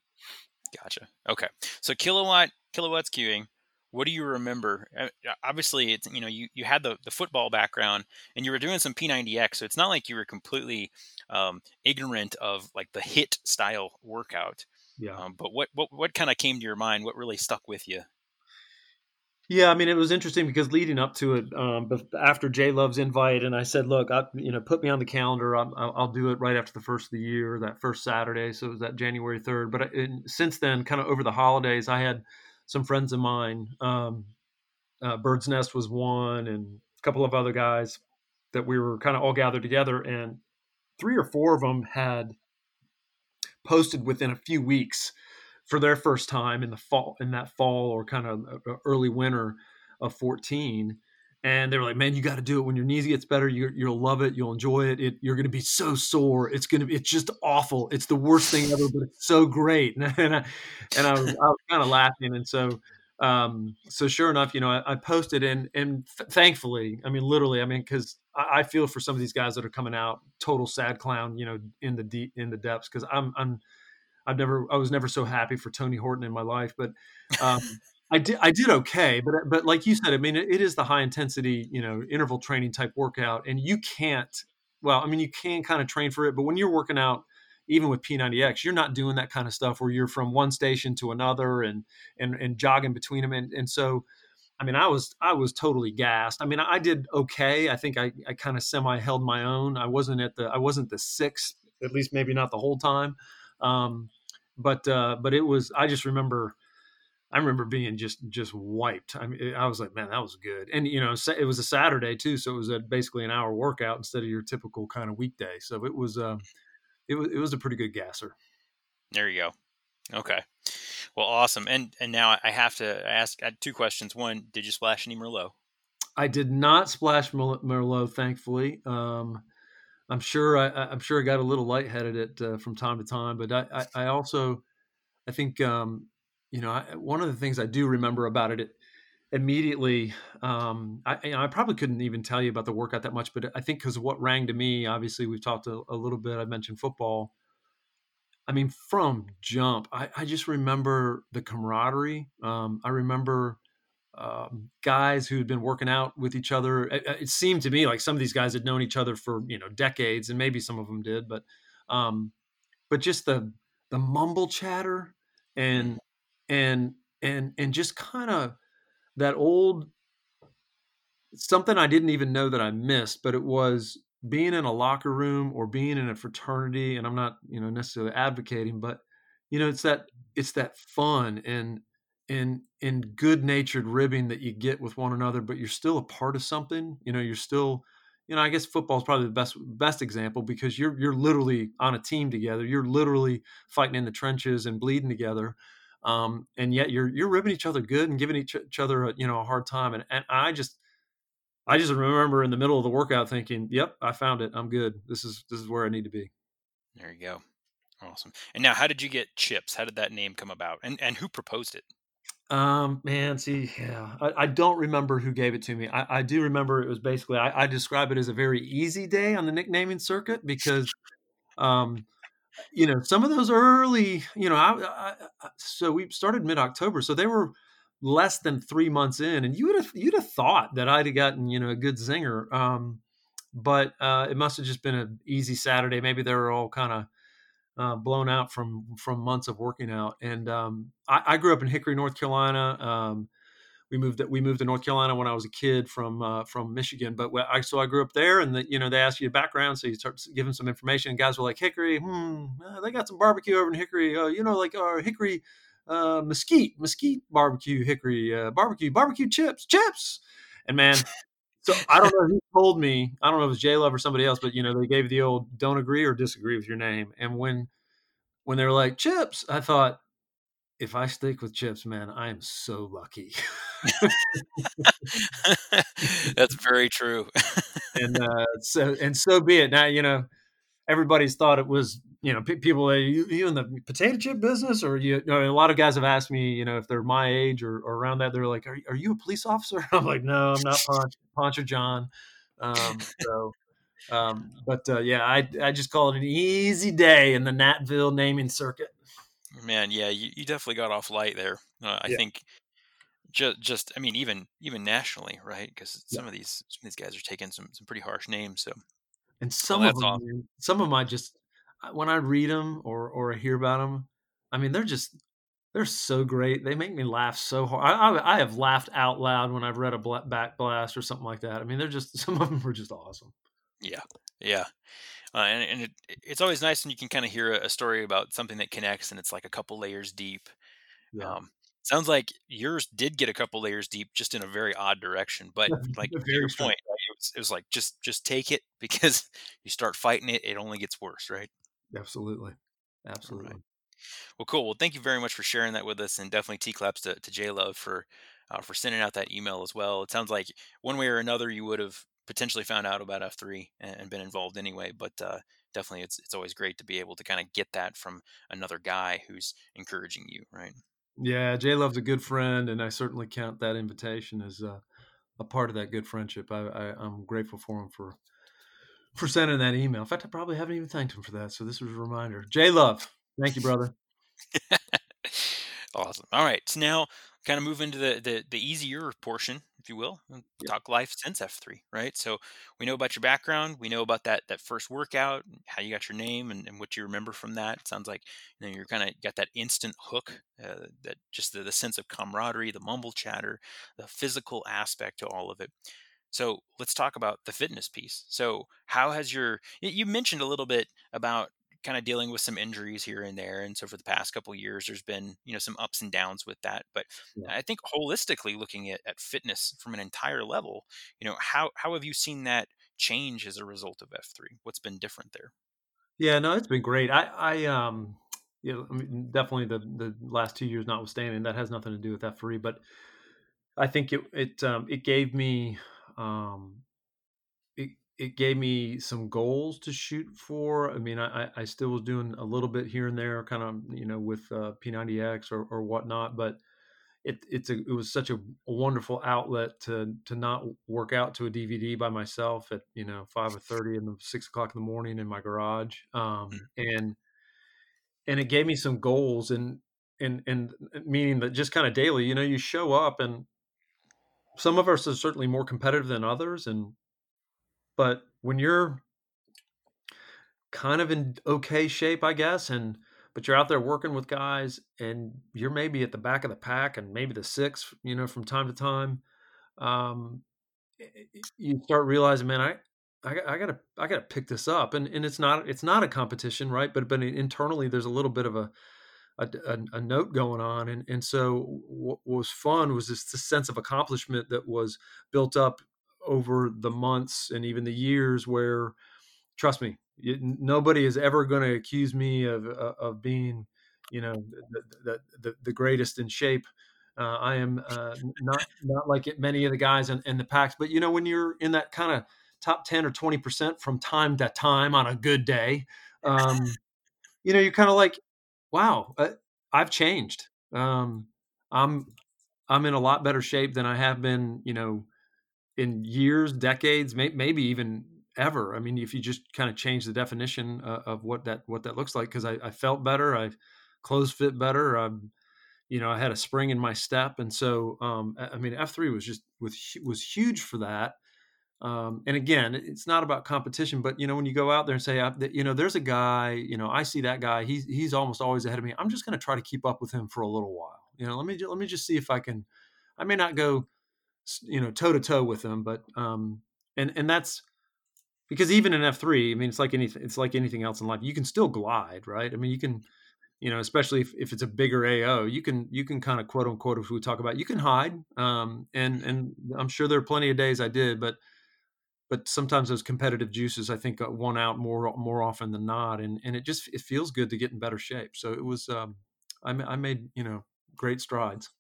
Gotcha. Okay. So kilowatt kilowatts queuing. What do you remember? Uh, Obviously, it's you know you, you had the, the football background and you were doing some P90X, so it's not like you were completely um, ignorant of like the hit style workout. Yeah. Um, but what what what kind of came to your mind? What really stuck with you? Yeah, I mean, it was interesting because leading up to it, um, after Jay Love's invite, and I said, "Look, I, you know, put me on the calendar. I'll, I'll I'll do it right after the first of the year, that first Saturday." So it was that January third. But I- since then, kind of over the holidays, I had some friends of mine. Um, uh, Bird's Nest was one, and a couple of other guys that we were kind of all gathered together, and three or four of them had posted within a few weeks for their first time in the fall in that fall or kind of uh, early winter of 14 and they were like man you got to do it. When your knees gets better you, you'll love it. You'll enjoy it, it you're going to be so sore. It's going to be it's just awful. It's the worst thing ever but it's so great. <laughs> And, I, and I was, was kind of laughing and so um, so sure enough, you know, I, I posted and and th- thankfully, I mean, literally, I mean, because I, I, feel for some of these guys that are coming out total sad clown, you know, in the deep in the depths. Because I'm I'm I've never I was never so happy for Tony Horton in my life, but um, I did I did okay. But but like you said, I mean, it, it is the high intensity, you know, interval training type workout, and you can't. Well, I mean, you can kind of train for it, but when you're working out even with P90X, you're not doing that kind of stuff where you're from one station to another and and and jogging between them. And and so, I mean, I was I was totally gassed. I mean, I did okay. I think I I kind of semi held my own. I wasn't at the I wasn't the sixth, at least maybe not the whole time. Um, but uh, but it was. I just remember. I remember being just just wiped. I mean, I was like, man, that was good. And you know, it was a Saturday too, so it was a, basically an hour workout instead of your typical kind of weekday. So it was. Uh, it was it was a pretty good gasser. There you go. Okay. Well, awesome. And and now I have to ask I two questions. One, did you splash any Merlot? I did not splash Merlot, thankfully. Um, I'm sure I, am sure I got a little lightheaded it uh, from time to time, but I, I, I also I think um, you know I, one of the things I do remember about it, it immediately um, I, you know, I probably couldn't even tell you about the workout that much but i think because what rang to me obviously we've talked a, a, little bit i mentioned football. I mean from jump i, I just remember the camaraderie um, i remember um, guys who had been working out with each other it, it, seemed to me like some of these guys had known each other for you know decades and maybe some of them did but um, but just the the mumble chatter and and and and just kind of that old something I didn't even know that I missed, but it was being in a locker room or being in a fraternity. And I'm not, you know, necessarily advocating, but you know, it's that it's that fun and and and good natured ribbing that you get with one another, but you're still a part of something. You know, you're still, you know, I guess football is probably the best best example because you're you're literally on a team together. You're literally fighting in the trenches and bleeding together um, and yet you're you're ribbing each other good and giving each, each other a, you know a hard time and, and i just i just remember in the middle of the workout thinking yep i found it. I'm good. This is this is where i need to be. There you go. Awesome. And now how did you get chips? How did that name come about? And and who proposed it um man see yeah i, I don't remember who gave it to me i, I do remember it was basically I, I describe it as a very easy day on the nicknaming circuit because um you know, some of those early, you know, I, so we started mid October, so they were less than three months in, and you would have you'd have thought that I'd have gotten you know a good zinger, um, but uh, it must have just been an easy Saturday. Maybe they were all kind of uh, blown out from from months of working out. And um, I, I, grew up in Hickory, North Carolina. Um, we moved we moved to North Carolina when I was a kid from uh, from Michigan. But I so I grew up there, and the, you know they ask you a background, so you start giving some information. And guys were like Hickory, hmm, uh, they got some barbecue over in Hickory. Uh, you know, like our Hickory uh, mesquite, mesquite barbecue, Hickory uh, barbecue, barbecue chips, chips. And man, so I don't know who told me. I don't know if it was J Love or somebody else, but you know they gave the old "don't agree or disagree with your name." And when when they were like chips, I thought if I stick with chips, man, I am so lucky. <laughs> That's very true. and <laughs> uh, so and so be it. Now you know everybody's thought it was you know p- people are you, you, in the potato chip business or you, you know, a lot of guys have asked me you know if they're my age or, or around that they're like are, are you a police officer <laughs> i'm like no i'm not Ponch, Poncho <laughs> john um, so um, but uh, yeah I, I just call it an easy day in the natville naming circuit Man, yeah, you, you definitely got off light there. Uh, I yeah. think just just I mean even even nationally, right? Because yeah. some of these some of these guys are taking some some pretty harsh names. So and some well, of them, awesome. some of them I just when I read them or or hear about them, I mean they're just they're so great. They make me laugh so hard. I, I, I have laughed out loud when I've read a back blast or something like that. I mean, they're just <laughs> some of them are just awesome. Yeah, yeah. Uh, and, and it, it's always nice when you can kind of hear a, story about something that connects and it's like a couple layers deep. Yeah. Um, sounds like yours did get a couple layers deep, just in a very odd direction. But <laughs> like your point, it was, it was like just just take it <laughs> because you start fighting it, it only gets worse, right? Absolutely, absolutely. Right. Well, cool. Well, thank you very much for sharing that with us, and definitely T claps to, to J Love for uh, for sending out that email as well. It sounds like one way or another you would have potentially found out about F3 and, been involved anyway. But uh, definitely, it's it's always great to be able to kind of get that from another guy who's encouraging you, right? Yeah, Jay Love's a good friend, and I certainly count that invitation as a, a part of that good friendship. I, I, am grateful for him for for sending that email. In fact, I probably haven't even thanked him for that. So this was a reminder. Jay Love, thank you, brother. <laughs> awesome. All right, so now kind of move into the the, the easier portion if you will, talk life since F3, right? So we know about your background, we know about that that first workout, how you got your name, and, and what you remember from that. It sounds like you know you're kind of got that instant hook, uh, that just the, the sense of camaraderie, the mumble chatter, the physical aspect to all of it. So let's talk about the fitness piece. So how has your you mentioned a little bit about kind of dealing with some injuries here and there and so for the past couple years there's been you know some ups and downs with that but yeah. i think holistically looking at, at fitness from an entire level you know how how have you seen that change as a result of f3 what's been different there yeah no it's been great i i um you know, I mean, definitely the the last two years notwithstanding that has nothing to do with f3 but i think it it um it gave me um it it gave me some goals to shoot for. I mean, I, I still was doing a little bit here and there, kind of, you know, with uh, P90X or, or whatnot, but it, it's a, it was such a, wonderful outlet to, to not work out to a DVD by myself at, you know, five or 30 in the six o'clock in the morning in my garage. Um, mm. and, and it gave me some goals and, and, and uh, meaning that just kind of daily, you know, you show up and some of us are certainly more competitive than others. And, but when you're kind of in okay shape, I guess, and but you're out there working with guys and you're maybe at the back of the pack and maybe the six, you know, from time to time, um, you start realizing, man, I, I, I, gotta, I gotta pick this up. And, and it's not, it's not a competition, right. But, but internally there's a little bit of a, a, a, a note going on. And, and so what was fun was this, this sense of accomplishment that was built up over the months and even the years where trust me nobody is ever going to accuse me of uh, of being you know the the, the, the greatest in shape uh, I am uh, not not like it, many of the guys in, in, the packs, but you know when you're in that kind of top ten or twenty percent from time to time on a good day, um, you know you're kind of like, wow, uh, I've changed. Um, I'm I'm in a lot better shape than I have been, you know, in years, decades, may, maybe even ever. I mean, if you just kind of change the definition uh, of what that what that looks like, because I, I, felt better, I clothes fit better, I'm, you know, I had a spring in my step, and so um, I mean, F three was just was was huge for that. Um, and again, it's not about competition, but you know, when you go out there and say, you know, there's a guy, you know, I see that guy, he's he's almost always ahead of me. I'm just going to try to keep up with him for a little while. You know, let me let me just see if I can. I may not go you know toe to toe with them but um and and that's because even in f3 i mean it's like anything it's like anything else in life you can still glide right i mean you can you know especially if, if it's a bigger ao you can you can kind of quote unquote if we talk about you can hide um and and i'm sure there are plenty of days i did but but sometimes those competitive juices i think won out more more often than not and and it just it feels good to get in better shape so it was um i, I made you know great strides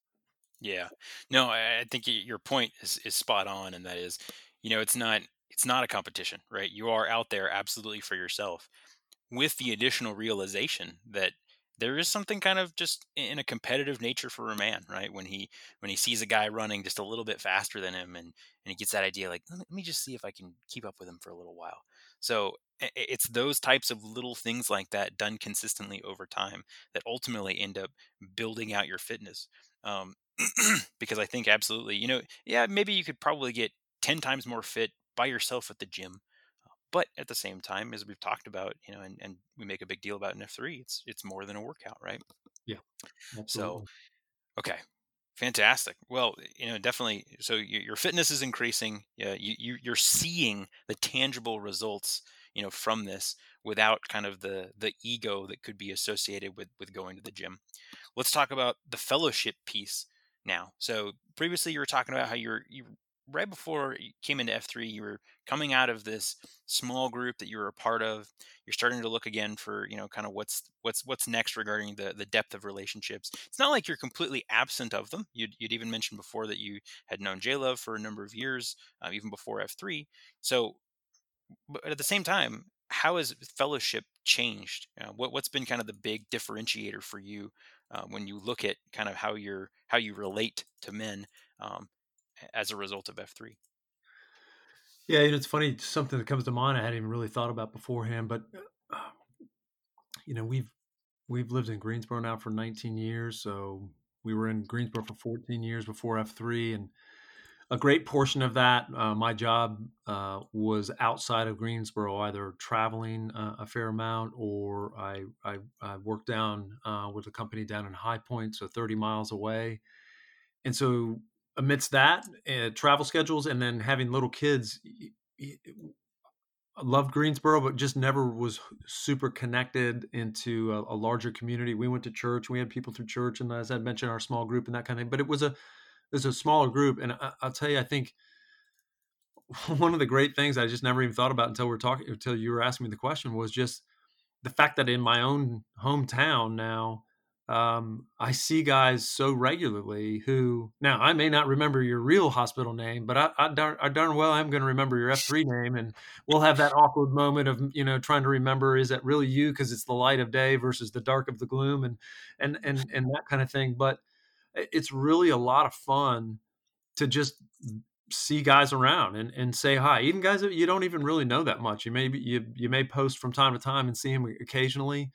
yeah. No, I, I think your point is, is spot on, and that is, you know, it's not it's not a competition, right? You are out there absolutely for yourself, with the additional realization that there is something kind of just in a competitive nature for a man, right? When he when he sees a guy running just a little bit faster than him, and and he gets that idea like, let me just see if I can keep up with him for a little while. So it's those types of little things like that done consistently over time that ultimately end up building out your fitness. Um, <clears throat> because I think absolutely, you know, yeah, maybe you could probably get 10 times more fit by yourself at the gym. But at the same time, as we've talked about, you know, and, and we make a big deal about in F3, it's it's more than a workout, right? Yeah. Absolutely. So, okay, fantastic. Well, you know, definitely. So your fitness is increasing. Yeah, you, you are seeing the tangible results, you know, from this without kind of the the ego that could be associated with with going to the gym. Let's talk about the fellowship piece now. So previously you were talking about how you're you right before you came into F3, you were coming out of this small group that you were a part of. You're starting to look again for, you know, kind of what's what's what's next regarding the the depth of relationships. It's not like you're completely absent of them. You'd, you'd even mentioned before that you had known J Love for a number of years, uh, even before F3. So, but at the same time, how has fellowship changed? what what's been kind of the big differentiator for you uh, when you look at kind of how you're how you relate to men um, as a result of F3. Yeah, it's funny. Something that comes to mind I hadn't even really thought about beforehand, but uh, you know, we've we've lived in Greensboro now for 19 years, so we were in Greensboro for 14 years before F3, and a great portion of that, uh, my job uh, was outside of Greensboro, either traveling uh, a fair amount or I, I, I worked down uh, with a company down in High Point, so 30 miles away. And so, amidst that, uh, travel schedules, and then having little kids, I loved Greensboro, but just never was super connected into a, a, larger community. We went to church, we had people through church, and as I mentioned, our small group and that kind of thing. But it was a it was a smaller group, and I, will tell you, I think <laughs> one of the great things I just never even thought about until we are talking until you were asking me the question was just the fact that in my own hometown now um, I see guys so regularly who now I may not remember your real hospital name, but I, I darn, I darn well I'm going to remember your F3 <laughs> name, and we'll have that awkward moment of you know trying to remember is that really you because it's the light of day versus the dark of the gloom, and and and and that kind of thing. But it's really a lot of fun to just see guys around and, and say hi. Even guys that you don't even really know that much. You may be, you you may post from time to time and see them occasionally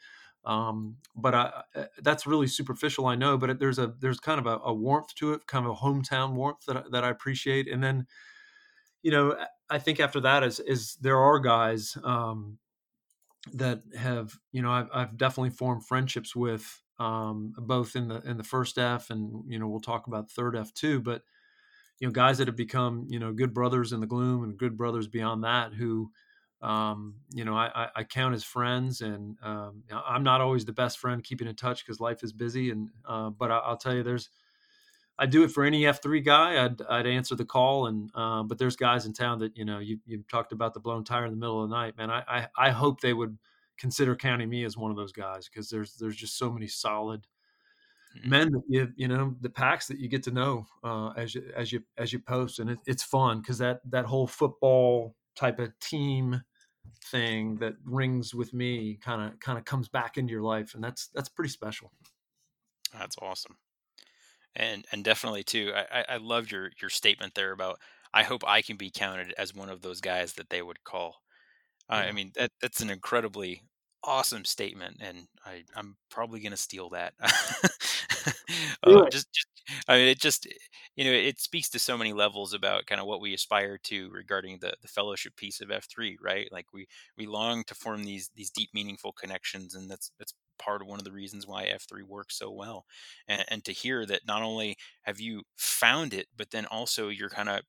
um, but I, uh, that's really superficial, I know. But there's a there's kind of a, a, warmth to it, kind of a hometown warmth that that I appreciate. And then, you know, I think after that is is there are guys um, that have you know I've, I've definitely formed friendships with um, both in the in the first F and you know we'll talk about third F too. But you know, guys that have become you know good brothers in the gloom and good brothers beyond that who um, you know, I, I, count as friends, and um, I'm not always the best friend keeping in touch because life is busy. And uh, but I, will tell you, there's I do it for any F3 guy. I'd, I'd answer the call, and uh, but there's guys in town that you know you you talked about the blown tire in the middle of the night, man. I I, I hope they would consider counting me as one of those guys because there's there's just so many solid mm-hmm. men that you you know the packs that you get to know uh, as you as you as you post, and it, it's fun because that that whole football type of team thing that rings with me kind of kind of comes back into your life and that's that's pretty special. That's awesome. And and definitely too i i love your your statement there about i hope i can be counted as one of those guys that they would call. Yeah. i mean that that's an incredibly awesome statement and i i'm probably going to steal that. <laughs> Uh, just, just I mean, it just eh, you know it speaks to so many levels about kind of what we aspire to regarding the the fellowship piece of F three, right? Like we we long to form these these deep, meaningful connections, and that's that's part of one of the reasons why F3 works so well. And, and, to hear that not only have you found it, but then also you're kind of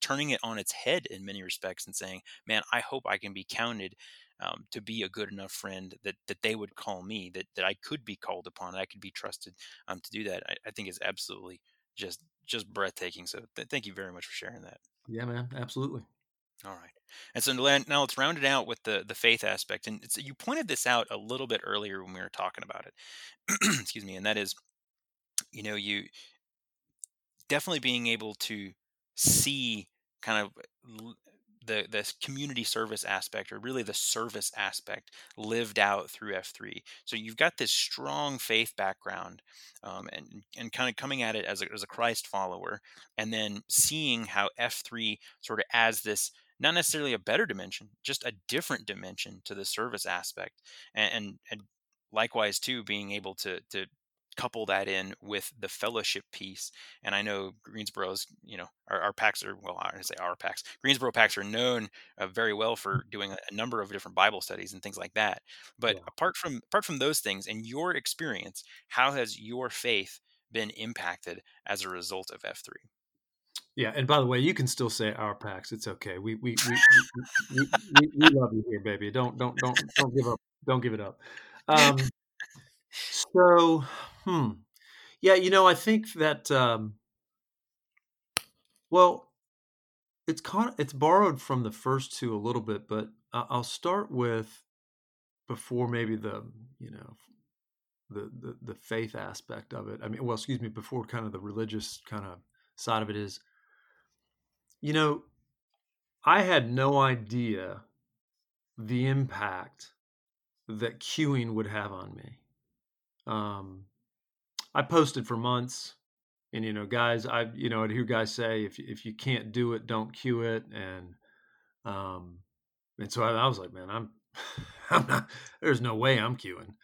turning it on its head in many respects and saying, man, I hope I can be counted um, to be a good enough friend that that they would call me, that that I could be called upon, I could be trusted um, to do that. I, I, think is absolutely just just breathtaking. So th- thank you very much for sharing that. Yeah, man, absolutely. All right, and so now let's round it out with the the faith aspect, and you pointed this out a little bit earlier when we were talking about it. <clears throat> Excuse me, and that is, you know, you definitely being able to see kind of the the community service aspect or really the service aspect lived out through F3. So you've got this strong faith background um, and and kind of coming at it as a, as a Christ follower, and then seeing how F3 sort of adds this not necessarily a better dimension, just a different dimension to the service aspect, and and, and likewise too being able to to couple that in with the fellowship piece. And I know Greensboro's, you know, our, our packs are, well, I say our packs, Greensboro packs are known uh, very well for mm. doing a, a, number of different Bible studies and things like that. But yeah. apart from, apart from those things and your experience, how has your faith been impacted as a result of F3? Yeah, and by the way, you can still say our packs. It's okay. We we we, we, we, we love you here, baby. Don't don't don't don't give up. Don't give it up. Um, so Hmm. Yeah, you know, I think that um, well, it's kind of, it's borrowed from the first two a little bit, but I'll start with before maybe the you know the, the the faith aspect of it. I mean, well, excuse me, before kind of the religious kind of side of it is, you know, I had no idea the impact that queuing would have on me. Um, I posted for months, and you know, guys, I you know, I'd hear guys say if if you can't do it, don't queue it, and um, and so I, I was like, man, I'm <laughs> I'm not. There's no way I'm queuing.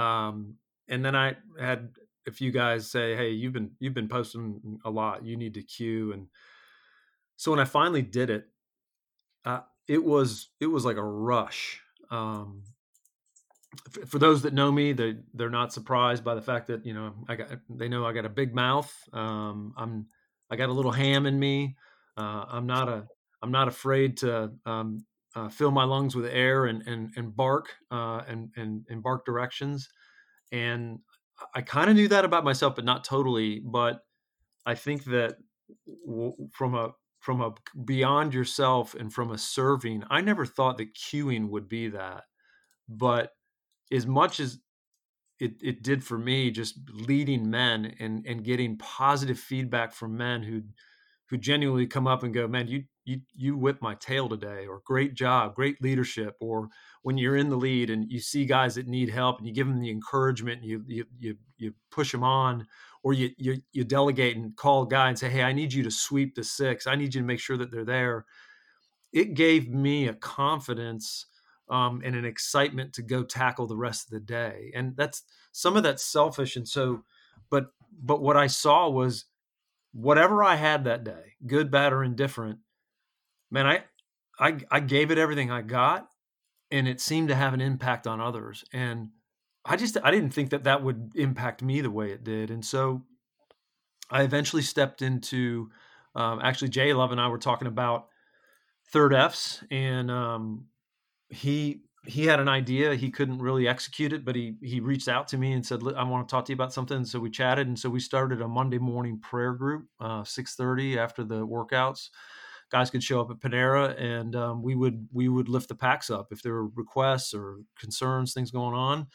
Um, and then I had a few guys say, "Hey, you've been you've been posting a lot. You need to queue And so when I finally did it, uh, it was it was like a rush. Um, f- for those that know me, they they're not surprised by the fact that you know I got they know I got a big mouth. Um, I'm I got a little ham in me. Uh, I'm not a I'm not afraid to um, uh, fill my lungs with air and and and bark uh, and and and bark directions. And I kind of knew that about myself, but not totally. But I think that w- from a from a beyond yourself and from a serving, I never thought that cueing would be that. But as much as it, it did for me, just leading men and and getting positive feedback from men who who genuinely come up and go, man, you you you whip my tail today or great job great leadership or when you're in the lead and you see guys that need help and you give them the encouragement and you you you, you push them on or you, you you delegate and call a guy and say hey i need you to sweep the six. I need you to make sure that they're there. It gave me a confidence um, and an excitement to go tackle the rest of the day. And that's some of that's selfish and so but but what i saw was whatever i had that day good bad or indifferent man, I, I, I gave it everything I got, and it seemed to have an impact on others. And I just, I didn't think that that would impact me the way it did. And so, I eventually stepped into. Um, actually, Jay Love and I were talking about third Fs, and um, he he had an idea. He couldn't really execute it, but he he reached out to me and said, "I want to talk to you about something." So we chatted, and so we started a Monday morning prayer group, uh, six thirty after the workouts guys could show up at Panera and um, we would we would lift the packs up if there were requests or concerns, things going on.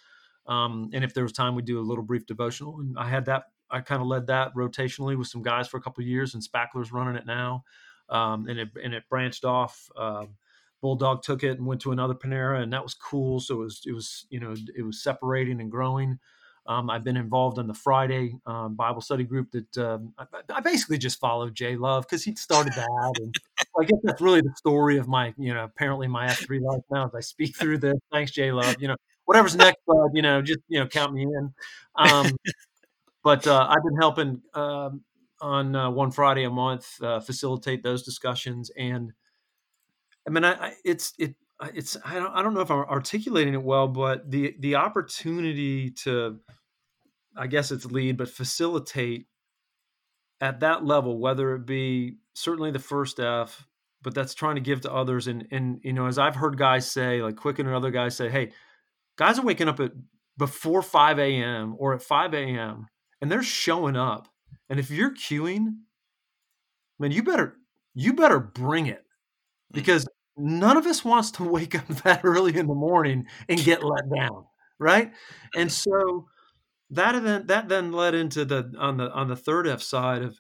Um, and if there was time, we'd do a little brief devotional. And I had that. I kind of led that rotationally with some guys for a couple years, and Spackler's running it now. Um, and it and it branched off. Uh, Bulldog took it and went to another Panera, and that was cool. So it was it was you know it was separating and growing. Um, I've been involved in the Friday um, Bible study group that um, I, I, basically just followed Jay Love because he started that. And I guess that's really the story of my, you know, apparently my F3 life now as I speak through this. Thanks, Jay Love. You know, whatever's next, bud, you know, just, you know, count me in. Um, but uh, I've been helping um, on uh, one Friday a month uh, facilitate those discussions. And I mean, I, I it's, it, it's I don't, I don't know if I'm articulating it well, but the the opportunity to I guess it's lead, but facilitate at that level, whether it be certainly the first F, but that's trying to give to others. And and you know, as I've heard guys say, like Quicken and other guys say, hey, guys are waking up at before 5 a.m. or at 5 a.m. and they're showing up. And if you're queuing, man, you better you better bring it mm. because none of us wants to <laughs> wake up that early in the morning and get let down, right? And so that event that then led into the on the on the third F side of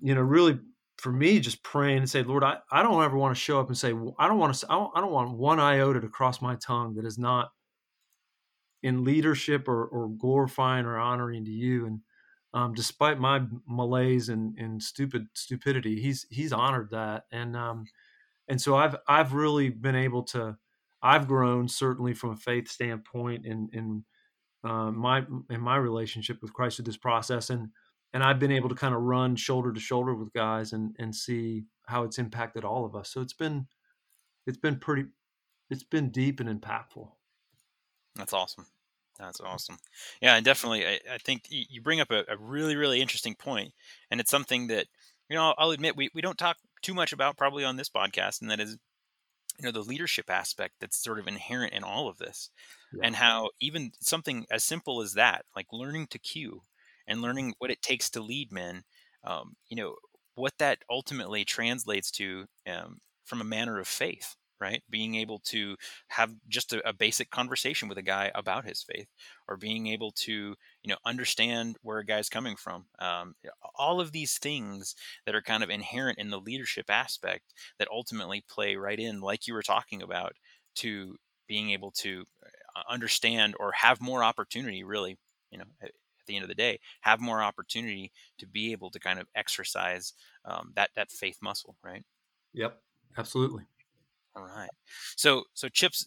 you know really for me just praying and say Lord I, I don't ever want to show up and say I don't want to I don't, want one iota to cross my tongue that is not in leadership or, or glorifying or honoring to you. And um, despite my malaise and, and stupid stupidity he's he's honored that. And um, and so I've I've really been able to I've grown certainly from a faith standpoint in in uh, my in my relationship with Christ through this process, and and I've been able to kind of run shoulder to shoulder with guys and and see how it's impacted all of us. So it's been it's been pretty it's been deep and impactful. That's awesome. That's awesome. Yeah, and definitely, I, I think you bring up a, a, really, really interesting point, and it's something that you know I'll admit we, we don't talk too much about probably on this podcast, and that is you know the leadership aspect that's sort of inherent in all of this yeah. and how even something as simple as that like learning to cue and learning what it takes to lead men um, you know what that ultimately translates to um, from a manner of faith right being able to have just a, a, basic conversation with a guy about his faith or being able to you know understand where a guy's coming from um, all of these things that are kind of inherent in the leadership aspect that ultimately play right in like you were talking about to being able to uh, understand or have more opportunity really you know at the end of the day have more opportunity to be able to kind of exercise um, that that faith muscle, right? Yep, absolutely. All right. So so Chips,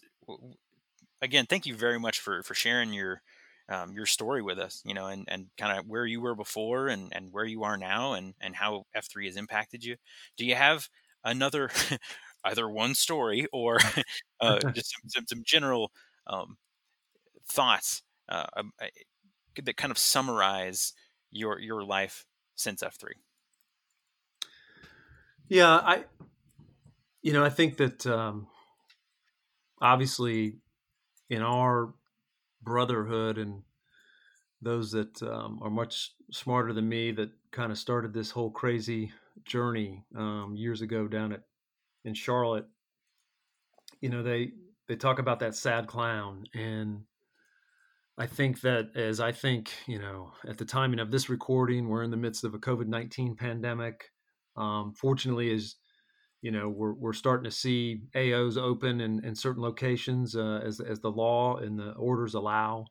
again, thank you very much for for sharing your um, your story with us, you know, and, and kind of where you were before and, and where you are now and, and how F3 has impacted you. Do you have another, <laughs> either one story or <laughs> uh, <laughs> just some, some, some general um, thoughts uh, um, that kind of summarize your, your life since F3? Yeah, I, you know, I think that um, obviously in our brotherhood and those that um, are much smarter than me that kind of started this whole crazy journey um, years ago down at in Charlotte. You know, they they talk about that sad clown, and I think that as I think, you know, at the timing of this recording, we're in the midst of a COVID nineteen pandemic. Um, fortunately, as you know, we're we're starting to see AOs open in, in certain locations uh, as as the law and the orders allow.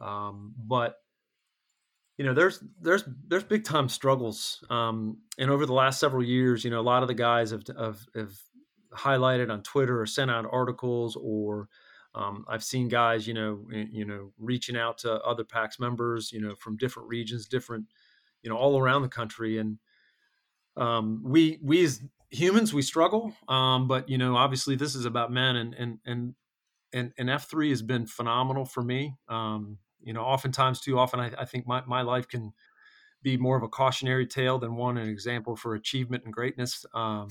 Um, but you know, there's there's there's big time struggles, um, and over the last several years, you know, a lot of the guys have have, have highlighted on Twitter or sent out articles, or um, I've seen guys, you know, you know, reaching out to other PAX members, you know, from different regions, different, you know, all around the country, and um, we we as humans we struggle, um, but you know, obviously this is about men, and and and and, and F three has been phenomenal for me. Um, you know, oftentimes too often I, I think my, my life can be more of a cautionary tale than one an example for achievement and greatness. Um,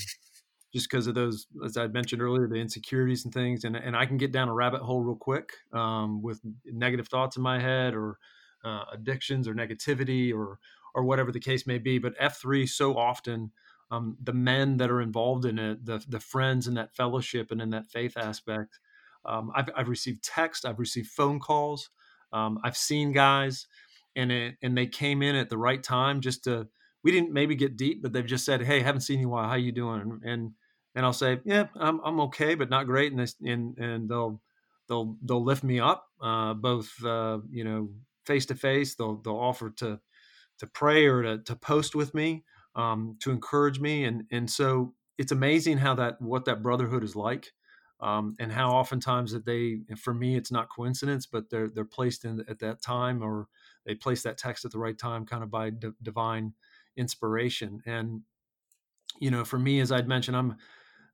just because of those, as I mentioned earlier, the insecurities and things, and and I can get down a rabbit hole real quick um, with negative thoughts in my head or uh, addictions or negativity or or whatever the case may be. But F three so often um, the men that are involved in it, the the friends in that fellowship and in that faith aspect. Um, I've, I've received text, I've received phone calls, um, I've seen guys, and it, and they came in at the right time just to. We didn't maybe get deep, but they've just said, "Hey, haven't seen you while. How you doing?" And and I'll say, "Yeah, I'm I'm okay, but not great." And they, and and they'll they'll they'll lift me up, uh, both uh, you know face to face. They'll they'll offer to to pray or to to post with me, um, to encourage me, and and so it's amazing how that what that brotherhood is like um, and how oftentimes that they for me it's not coincidence but they're they're placed in at that time or they place that text at the right time kind of by d- divine inspiration and you know for me as i'd mentioned i'm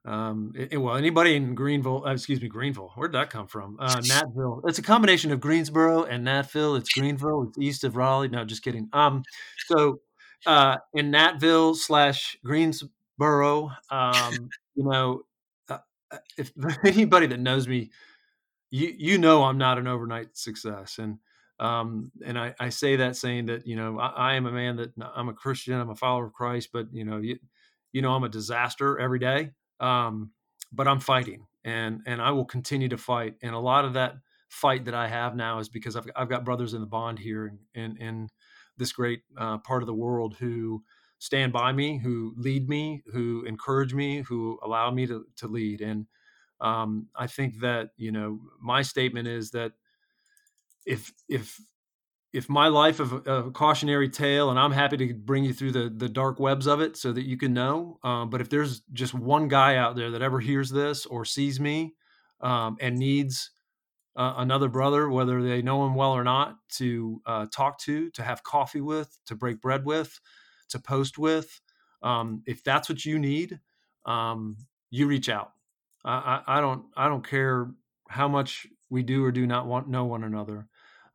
um, it, well, anybody in Greenville, uh, excuse me, Greenville, where'd that come from? Uh, <laughs> Gnattville. It's a combination of Greensboro and Gnattville. It's Greenville. It's east of Raleigh. No, just kidding. Um, so uh, in Gnattville slash Greensboro, um, you know, uh, if <laughs> anybody that knows me, you you know I'm not an overnight success, and um, and I, I say that saying that you know I, I, am a man that I'm a Christian, I'm a follower of Christ, but you know you you know I'm a disaster every day, um, but I'm fighting, and and I will continue to fight, and a lot of that fight that I have now is because I've I've got brothers in the bond here, and in in this great uh, part of the world who stand by me, who lead me, who encourage me, who allow me to, to lead. And um, I think that, you know, my statement is that if, if, if my life of a, cautionary tale, and I'm happy to bring you through the the dark webs of it so that you can know. Um, but if there's just one guy out there that ever hears this or sees me um, and needs uh, another brother, whether they know him well or not, to uh, talk to, to have coffee with, to break bread with, to post with. Um, if that's what you need, um, you reach out. I, I, don't I don't care how much we do or do not want know one another,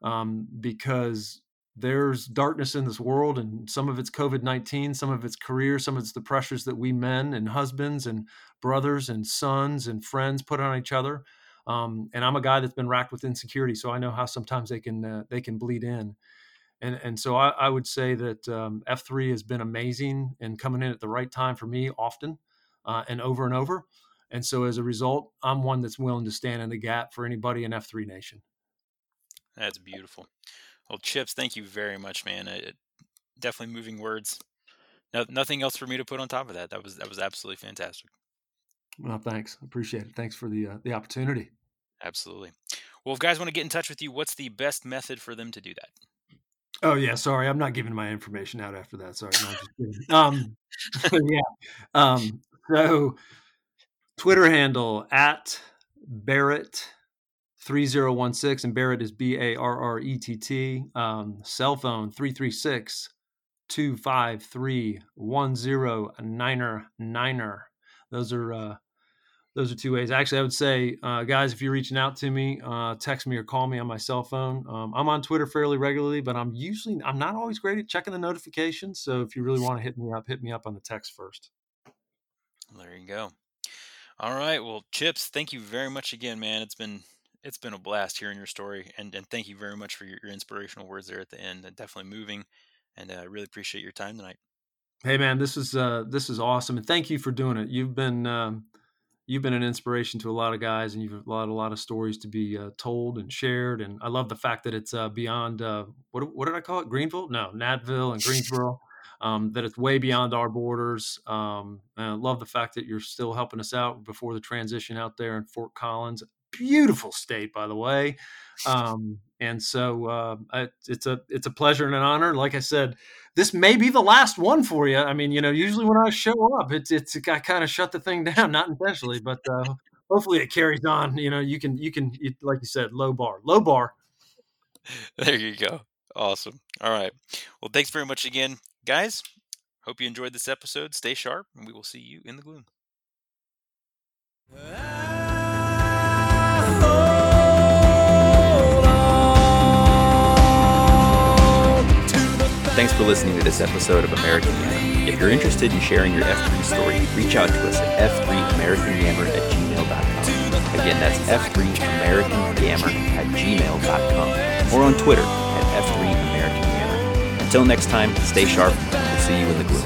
um, because there's darkness in this world, and some of it's COVID nineteen, some of it's career, some of it's the pressures that we men and husbands and brothers and sons and friends put on each other. Um, and I'm a guy that's been racked with insecurity, so I know how sometimes they can uh, they can bleed in and and so I, I would say that um, F three has been amazing and coming in at the right time for me often uh, and over and over. And so as a result, I'm one that's willing to stand in the gap for anybody in F three Nation. That's beautiful. Well, Chips, thank you very much, man. It, definitely moving words. No, nothing else for me to put on top of that. That was that was absolutely fantastic. Well, thanks. Appreciate it. Thanks for the uh, the opportunity. Absolutely. Well, if guys want to get in touch with you, what's the best method for them to do that? Oh yeah, sorry, I'm not giving my information out after that. Sorry, no, um, <laughs> yeah. Um, so Twitter handle at Barrett 3016 and Barrett is B A R R E T T. Um, cell phone 336 253 1090 Those are uh, those are two ways. Actually, I would say, uh, guys, if you're reaching out to me, uh, text me or call me on my cell phone. Um, I'm on Twitter fairly regularly, but I'm usually I'm not always great at checking the notifications. So if you really want to hit me up, hit me up on the text first. There you go. All right. Well, Chips, thank you very much again, man. It's been it's been a blast hearing your story, and and thank you very much for your, your inspirational words there at the end. Definitely moving, and I uh, really appreciate your time tonight. Hey, man, this is uh, this is awesome, and thank you for doing it. You've been um, you've been an inspiration to a lot of guys, and you've a lot a lot of stories to be uh, told and shared. And I love the fact that it's uh, beyond uh, what what did I call it? Greenville? No, Natville and <laughs> Greensboro. Um, that it's way beyond our borders. Um, I love the fact that you're still helping us out before the transition out there in Fort Collins. Beautiful state, by the way. Um, and so uh, I, it's a it's a pleasure and an honor. Like I said, this may be the last one for you. I mean, you know, usually when I show up, it's it's I kind of shut the thing <laughs> down, not intentionally, but uh, hopefully it carries on. You know, you can you can like you said, low bar, low bar. There you go. Awesome. All right. Well, thanks very much again, guys. Hope you enjoyed this episode. Stay sharp, and we will see you in the gloom. Thanks for listening to this episode of American Yammer. If you're interested in sharing your F3 story, reach out to us at f3americanyammer at gmail.com. Again, that's f3americanyammer at gmail.com or on Twitter at f3americanyammer. Until next time, stay sharp. We'll see you in the gloom.